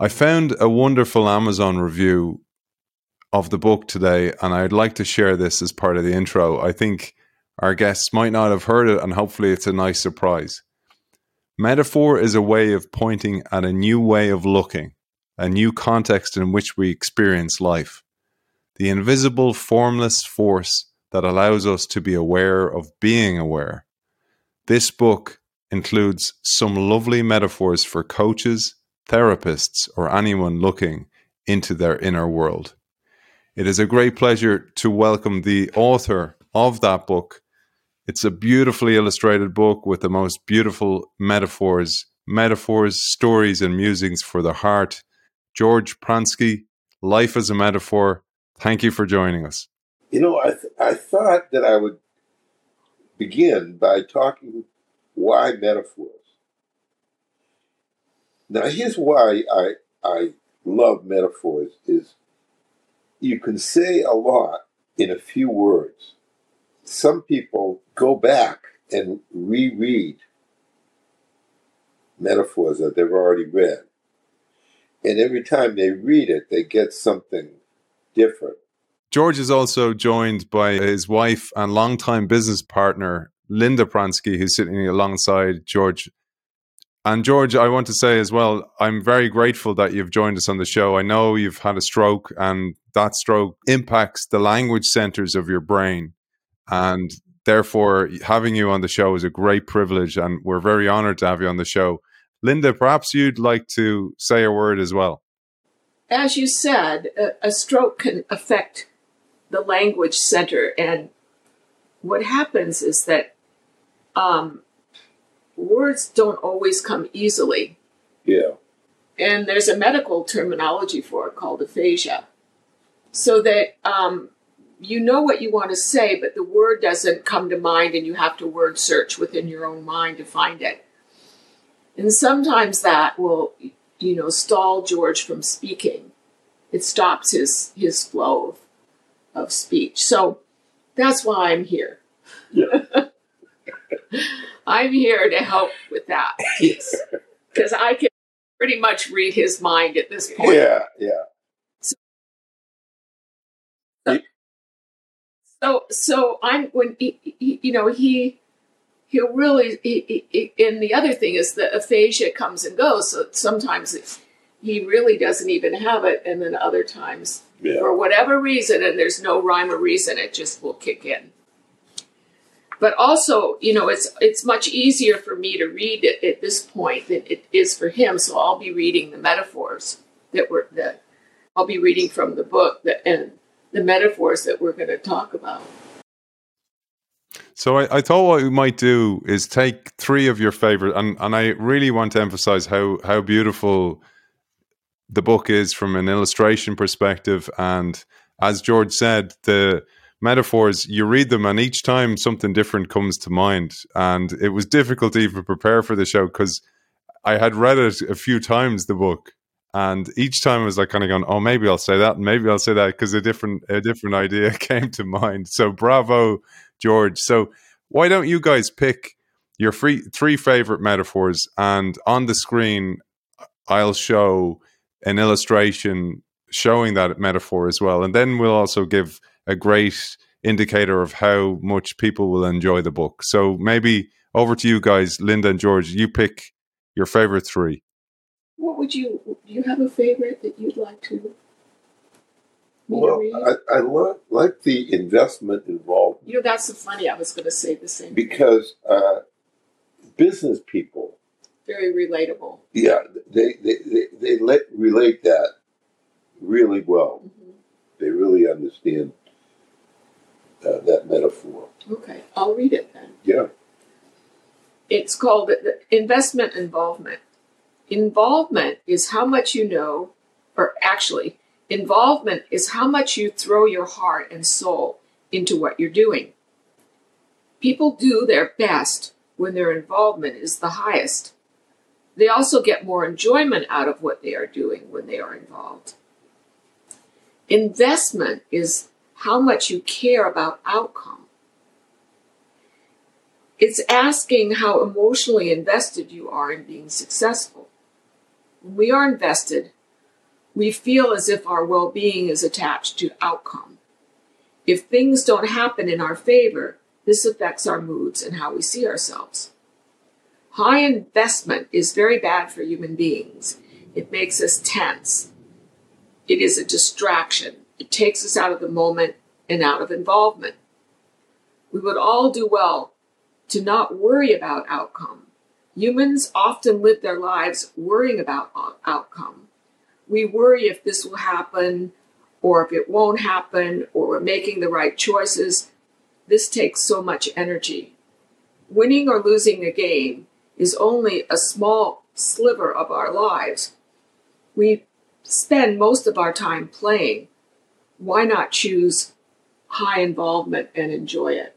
I found a wonderful Amazon review of the book today, and I'd like to share this as part of the intro. I think our guests might not have heard it, and hopefully, it's a nice surprise. Metaphor is a way of pointing at a new way of looking, a new context in which we experience life. The invisible, formless force that allows us to be aware of being aware. This book includes some lovely metaphors for coaches, therapists, or anyone looking into their inner world. It is a great pleasure to welcome the author of that book. It's a beautifully illustrated book with the most beautiful metaphors, metaphors, stories, and musings for the heart. George Pransky, Life as a Metaphor. Thank you for joining us. You know, I, th- I thought that I would begin by talking why metaphors. Now, here's why I, I love metaphors is you can say a lot in a few words. Some people go back and reread metaphors that they've already read. And every time they read it, they get something different. George is also joined by his wife and longtime business partner, Linda Pransky, who's sitting alongside George. And George, I want to say as well, I'm very grateful that you've joined us on the show. I know you've had a stroke, and that stroke impacts the language centers of your brain. And therefore, having you on the show is a great privilege, and we're very honored to have you on the show. Linda, perhaps you'd like to say a word as well. As you said, a, a stroke can affect the language center. And what happens is that um, words don't always come easily. Yeah. And there's a medical terminology for it called aphasia. So that um, you know what you want to say, but the word doesn't come to mind, and you have to word search within your own mind to find it. And sometimes that will, you know, stall George from speaking. It stops his his flow of of speech. So that's why I'm here. Yeah. I'm here to help with that. yes. Because I can pretty much read his mind at this point. Yeah, yeah. So, so I'm when he, he, you know he he'll really he, he, and the other thing is the aphasia comes and goes. So sometimes it, he really doesn't even have it, and then other times Yeah. for whatever reason, and there's no rhyme or reason, it just will kick in. But also, you know, it's it's much easier for me to read it at this point than it is for him. So I'll be reading the metaphors that were that I'll be reading from the book that and the metaphors that we're going to talk about. So I, I thought what we might do is take three of your favorite, and, and I really want to emphasize how how beautiful the book is from an illustration perspective. And as George said, the metaphors you read them, and each time something different comes to mind. And it was difficult to even prepare for the show because I had read it a few times the book, and each time I was like kind of going, "Oh, maybe I'll say that, maybe I'll say that," because a different a different idea came to mind. So bravo, George. So why don't you guys pick your free, three favorite metaphors, and on the screen I'll show an illustration showing that metaphor as well, and then we'll also give a great indicator of how much people will enjoy the book. So maybe over to you guys, Linda and George. You pick your favorite three. What would you do? You have a favorite that you'd like to Well. I, I lo- like the investment involved you know, that's so funny. I was going to say the same. thing. because uh, business people, very relatable. yeah, they they, they, they let, relate that really well. Mhm. They really understand uh, that metaphor. Okay, I'll read it then. Yeah. It's called investment involvement. Involvement is how much you know, or actually, involvement is how much you throw your heart and soul into what you're doing. People do their best when their involvement is the highest. They also get more enjoyment out of what they are doing when they are involved. Investment is how much you care about outcome. It's asking how emotionally invested you are in being successful. When we are invested, we feel as if our well being is attached to outcome. If things don't happen in our favor, this affects our moods and how we see ourselves. High investment is very bad for human beings. It makes us tense. It is a distraction. It takes us out of the moment and out of involvement. We would all do well to not worry about outcome. Humans often live their lives worrying about outcome. We worry if this will happen or if it won't happen or we're making the right choices. This takes so much energy. Winning or losing a game is only a small sliver of our lives. We spend most of our time playing. Why not choose high involvement and enjoy it?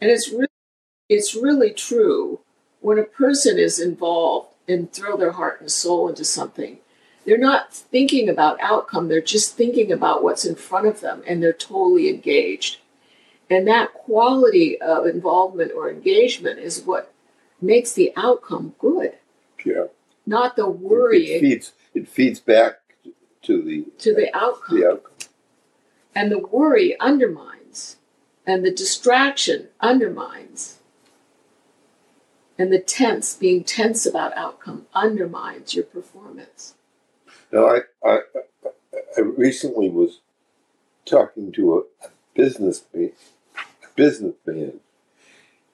And it's really, it's really true when a person is involved and throw their heart and soul into something. They're not thinking about outcome, they're just thinking about what's in front of them and they're totally engaged. And that quality of involvement or engagement is what makes the outcome good. Yeah. Not the worrying. It feeds it feeds back to the to the outcome. The outcome. And the worry undermines and the distraction undermines. And the tense, being tense about outcome, undermines your performance. Now, I, I, I recently was talking to a business businessman,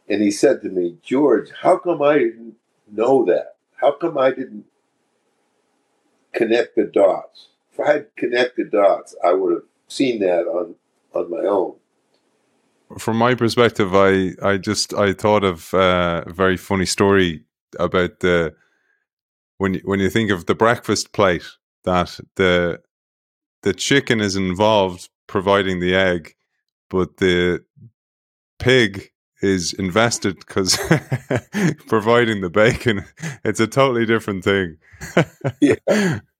and he said to me, George, how come I didn't know that? How come I didn't connect the dots? If I had connected dots, I would have seen that on, on my own from my perspective, I I just I thought of uh, a very funny story about the when you, when you think of the breakfast plate that the the chicken is involved providing the egg, but the pig is invested because providing the bacon. It's a totally different thing. yeah.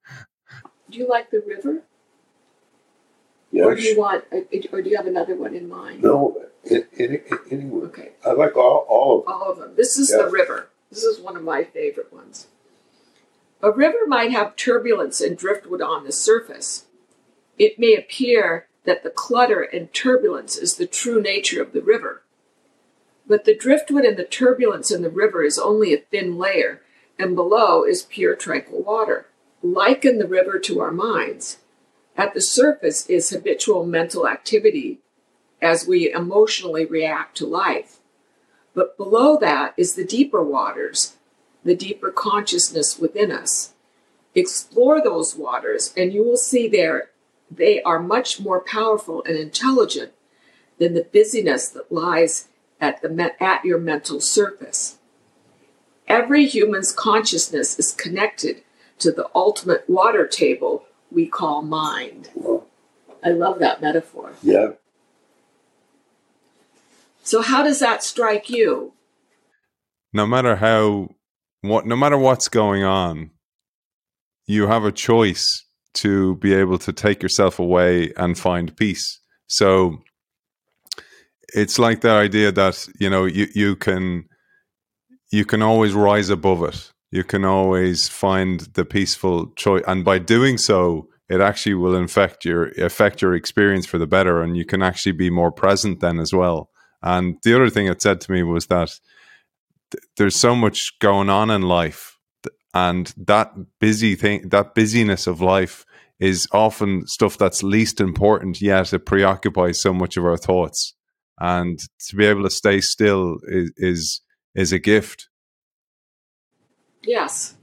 Do you like the river? Yeah, or do you want, uh, or do you have another one in mind? No, any, anywhere. Okay. I like all, all of them. All of them. This is the river. This is one of my favorite ones. A river might have turbulence and driftwood on the surface. It may appear that the clutter and turbulence is the true nature of the river. But the driftwood and the turbulence in the river is only a thin layer, and below is pure tranquil water. Liken the river to our minds. At the surface is habitual mental activity as we emotionally react to life. But below that is the deeper waters, the deeper consciousness within us. Explore those waters, and you will see there they are much more powerful and intelligent than the busyness that lies at, the, at your mental surface. Every human's consciousness is connected to the ultimate water table we call mind. I love that metaphor. Yeah. So how does that strike you? No matter how what no matter what's going on, you have a choice to be able to take yourself away and find peace. So it's like the idea that, you know, you, you can you can always rise above it you can always find the peaceful choice and by doing so it actually will affect your affect your experience for the better and you can actually be more present then as well. And the other thing it said to me was that th- there's so much going on in life and that busy thing that busyness of life is often stuff that's least important yet it preoccupies so much of our thoughts. And to be able to stay still is is, is a gift Yes.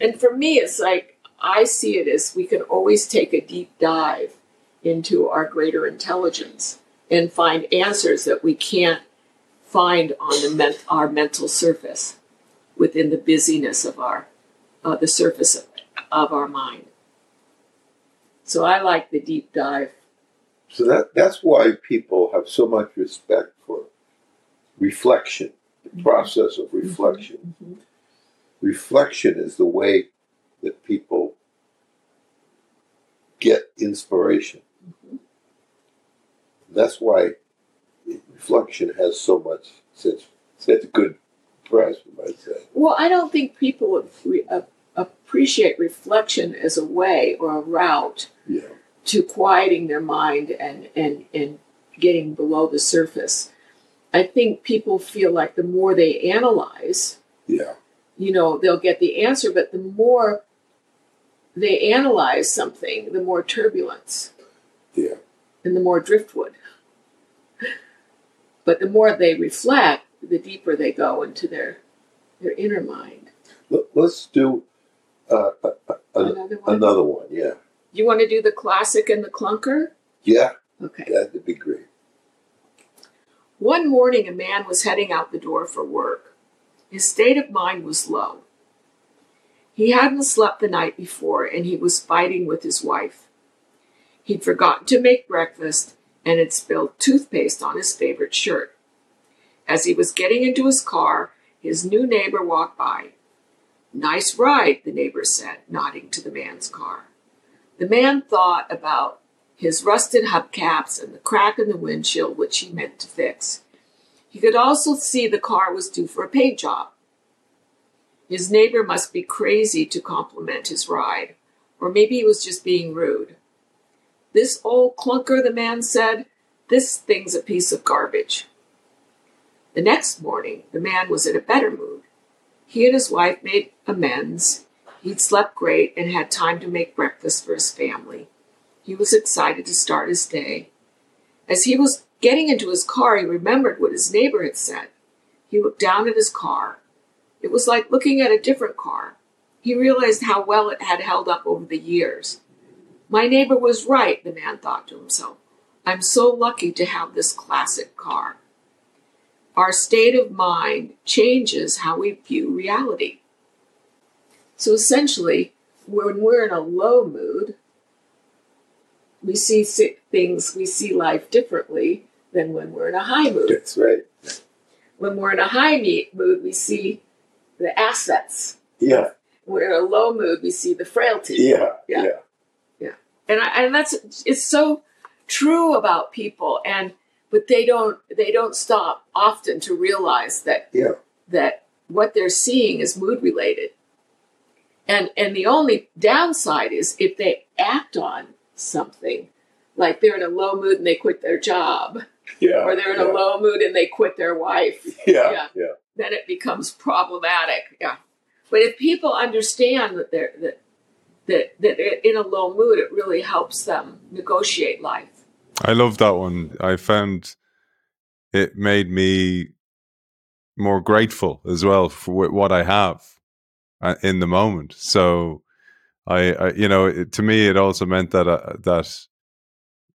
And for me, it's like I see it as we can always take a deep dive into our greater intelligence and find answers that we can't find on the ment- our mental surface within the busyness of our uh, the surface of, of our mind. So I like the deep dive. So that that's why people have so much respect for reflection, the mm-hmm. process of reflection. Mm-hmm reflection is the way that people get inspiration. Mm-hmm. That's why reflection has so much such such good press, you might say. Well, I don't think people appreciate reflection as a way or a route Yeah. to quieting their mind and, and, and getting below the surface. I think people feel like the more they analyze, Yeah. You know, they'll get the answer, but the more they analyze something, the more turbulence Yeah. and the more driftwood. But the more they reflect, the deeper they go into their their inner mind. Let- Let's do uh, uh, uh, Another one. another one. Yeah. You want to do the classic and the clunker? Yeah. Okay. That'd be great. One morning, a man was heading out the door for work. His state of mind was low. He hadn't slept the night before, and he was fighting with his wife. He'd forgotten to make breakfast and had spilled toothpaste on his favorite shirt. As he was getting into his car, his new neighbor walked by. Nice ride, the neighbor said, nodding to the man's car. The man thought about his rusted hubcaps and the crack in the windshield, which he meant to fix. He could also see the car was due for a paint job. His neighbor must be crazy to compliment his ride, or maybe he was just being rude. This old clunker, the man said, this thing's a piece of garbage. The next morning, the man was in a better mood. He and his wife made amends. He'd slept great and had time to make breakfast for his family. He was excited to start his day. As he was getting into his car, he remembered what his neighbor had said. He looked down at his car. It was like looking at a different car. He realized how well it had held up over the years. My neighbor was right, the man thought to himself. I'm so lucky to have this classic car. Our state of mind changes how we view reality. So essentially, when we're in a low mood, we see things, we see life differently than when we're in a high mood. That's right. When we're in a high mood, we see the assets. Yeah. When we're in a low mood, we see the frailty. Yeah. Yeah. Yeah. and I, and that's it's so true about people and but they don't they don't stop often to realize that Yeah. that what they're seeing is mood related and and the only downside is if they act on something like they're in a low mood and they quit their job Yeah. or they're in yeah. a low mood and they quit their wife Yeah. Yeah. Yeah. then it becomes problematic. Yeah. But if people understand that they're that that, that they're in a low mood, it really helps them negotiate life. I love that one. I found it made me more grateful as well for what I have uh, in the moment. So I, I you know, it, to me, it also meant that uh, that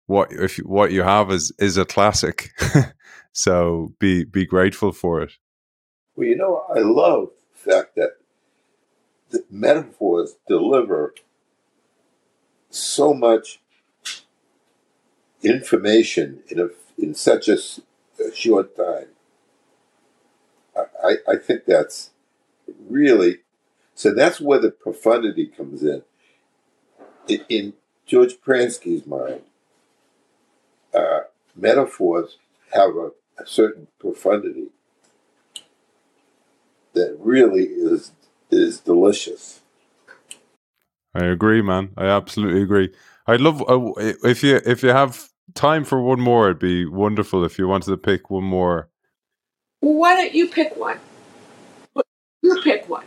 what if what you have is is a classic. so be be grateful for it. Well, you know, I love the fact that the metaphors deliver so much information in a in such a short time. I, I, I think that's really so. That's where the profundity comes in. In, in George Pransky's mind, uh, metaphors have a, a certain profundity that really is is delicious. I agree, man. I absolutely agree. I'd love uh, if you if you have time for one more. It'd be wonderful if you wanted to pick one more. Why don't you pick one? You pick one.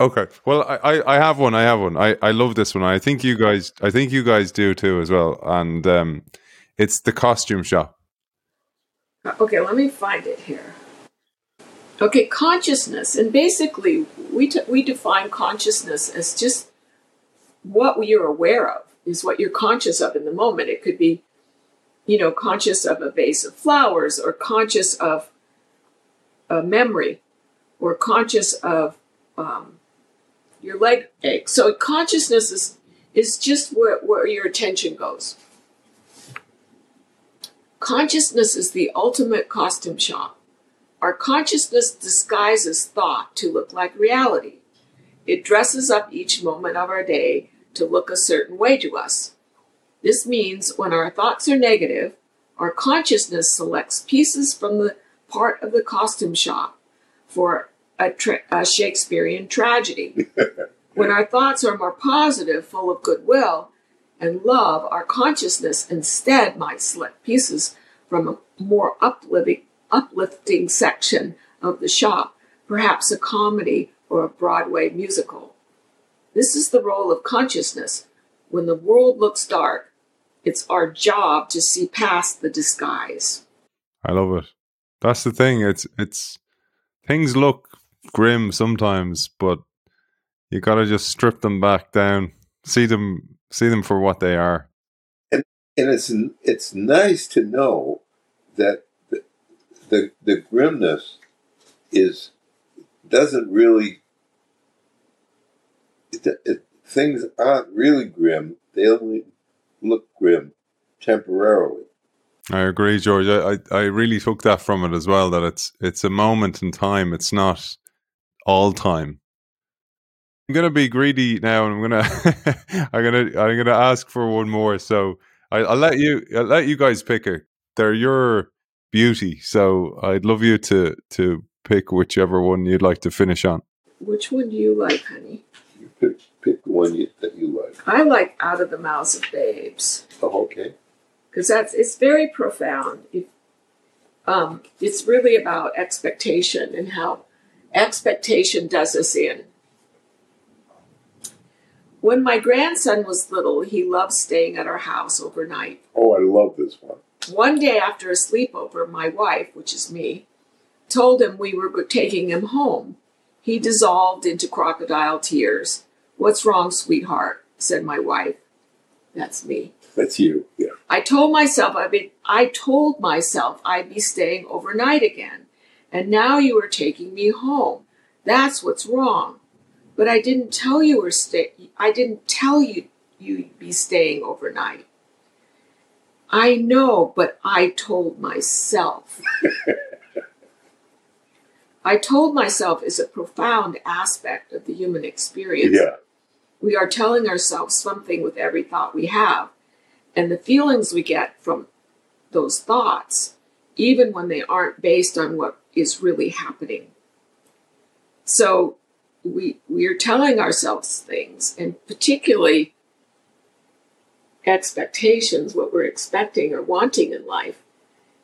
Okay. Well, I, I, I have one. I have one. I, I love this one. I think you guys I think you guys do too as well. And um, it's the costume shop. Okay, let me find it here. Okay, consciousness, and basically, we t- we define consciousness as just what you're aware of is what you're conscious of in the moment. It could be, you know, conscious of a vase of flowers, or conscious of a memory, or conscious of um, your leg ache. So consciousness is is just where, where your attention goes. Consciousness is the ultimate costume shop. Our consciousness disguises thought to look like reality. It dresses up each moment of our day to look a certain way to us. This means when our thoughts are negative, our consciousness selects pieces from the part of the costume shop for a, tra- a Shakespearean tragedy. When our thoughts are more positive, full of goodwill and love, our consciousness instead might select pieces from a more uplifting, uplifting section of the shop, perhaps a comedy or a Broadway musical. This is the role of consciousness. When the world looks dark, it's our job to see past the disguise. I love it. That's the thing. It's it's things look grim sometimes, but you got to just strip them back down, see them see them for what they are. And and it's it's nice to know that the the, the grimness is doesn't really it, it, things aren't really grim. They only look grim temporarily. I agree, George. I, I, I really took that from it as well. That it's it's a moment in time. It's not all time. I'm gonna be greedy now, and I'm gonna I'm gonna I'm gonna ask for one more. So I, will let you I'll let you guys pick it. They're your beauty, so I'd love you to to pick whichever one you'd like to finish on. Which one do you like, honey? You pick pick the one you, that you like. I like Out of the Mouths of Babes. Oh, okay. Because that's it's very profound. It, um, it's really about expectation and how expectation does us in. When my grandson was little, he loved staying at our house overnight. Oh, I love this one. One day after a sleepover, my wife, which is me, told him we were taking him home. He dissolved into crocodile tears. What's wrong, sweetheart? said my wife. That's me. That's you. Yeah. I told myself I'd be, I told myself I'd be staying overnight again. And now you are taking me home. That's what's wrong. But I didn't tell you or stay I didn't tell you you'd be staying overnight. I know, but I told myself. I told myself is a profound aspect of the human experience. Yeah. We are telling ourselves something with every thought we have. And the feelings we get from those thoughts, even when they aren't based on what is really happening. So we we are telling ourselves things, and particularly expectations, what we're expecting or wanting in life.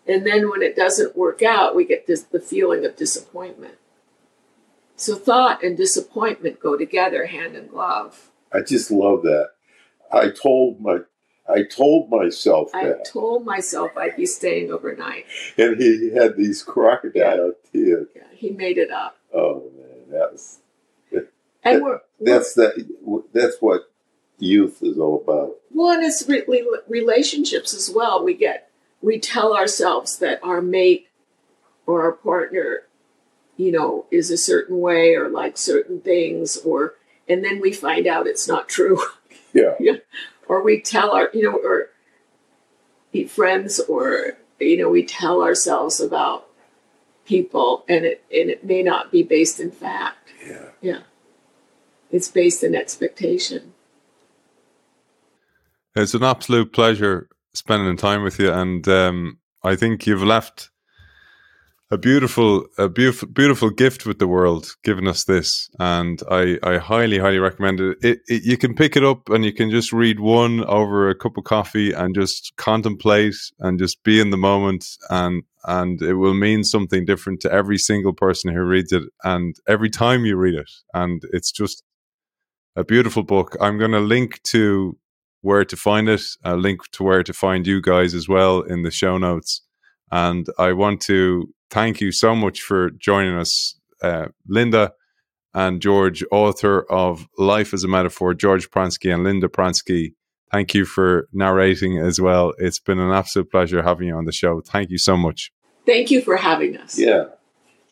And then when it doesn't work out, we get this, the feeling of disappointment. So thought and disappointment go together hand in glove. I just love that. I told my I told myself I that. told myself I'd be staying overnight. And he had these crocodile tears. Yeah, he made it up. Oh man, that's And we're, that's that that's what youth is all about. One is re- relationships as well. We get we tell ourselves that our mate or our partner, you know, is a certain way or like certain things, or and then we find out it's not true. Yeah. yeah. Or we tell our, you know, or be friends, or you know, we tell ourselves about people, and it and it may not be based in fact. Yeah. Yeah. It's based in expectation. It's an absolute pleasure spending time with you, and um, I think you've left a beautiful, a beautiful, beautiful gift with the world, giving us this, and I, I highly, highly recommend it. It, it. You can pick it up and you can just read one over a cup of coffee and just contemplate and just be in the moment, and and it will mean something different to every single person who reads it, and every time you read it, and it's just a beautiful book. I'm going to link to where to find it, a link to where to find you guys as well in the show notes. And I want to thank you so much for joining us, uh, Linda and George, author of Life as a Metaphor, George Pransky and Linda Pransky. Thank you for narrating as well. It's been an absolute pleasure having you on the show. Thank you so much. Thank you for having us. Yeah.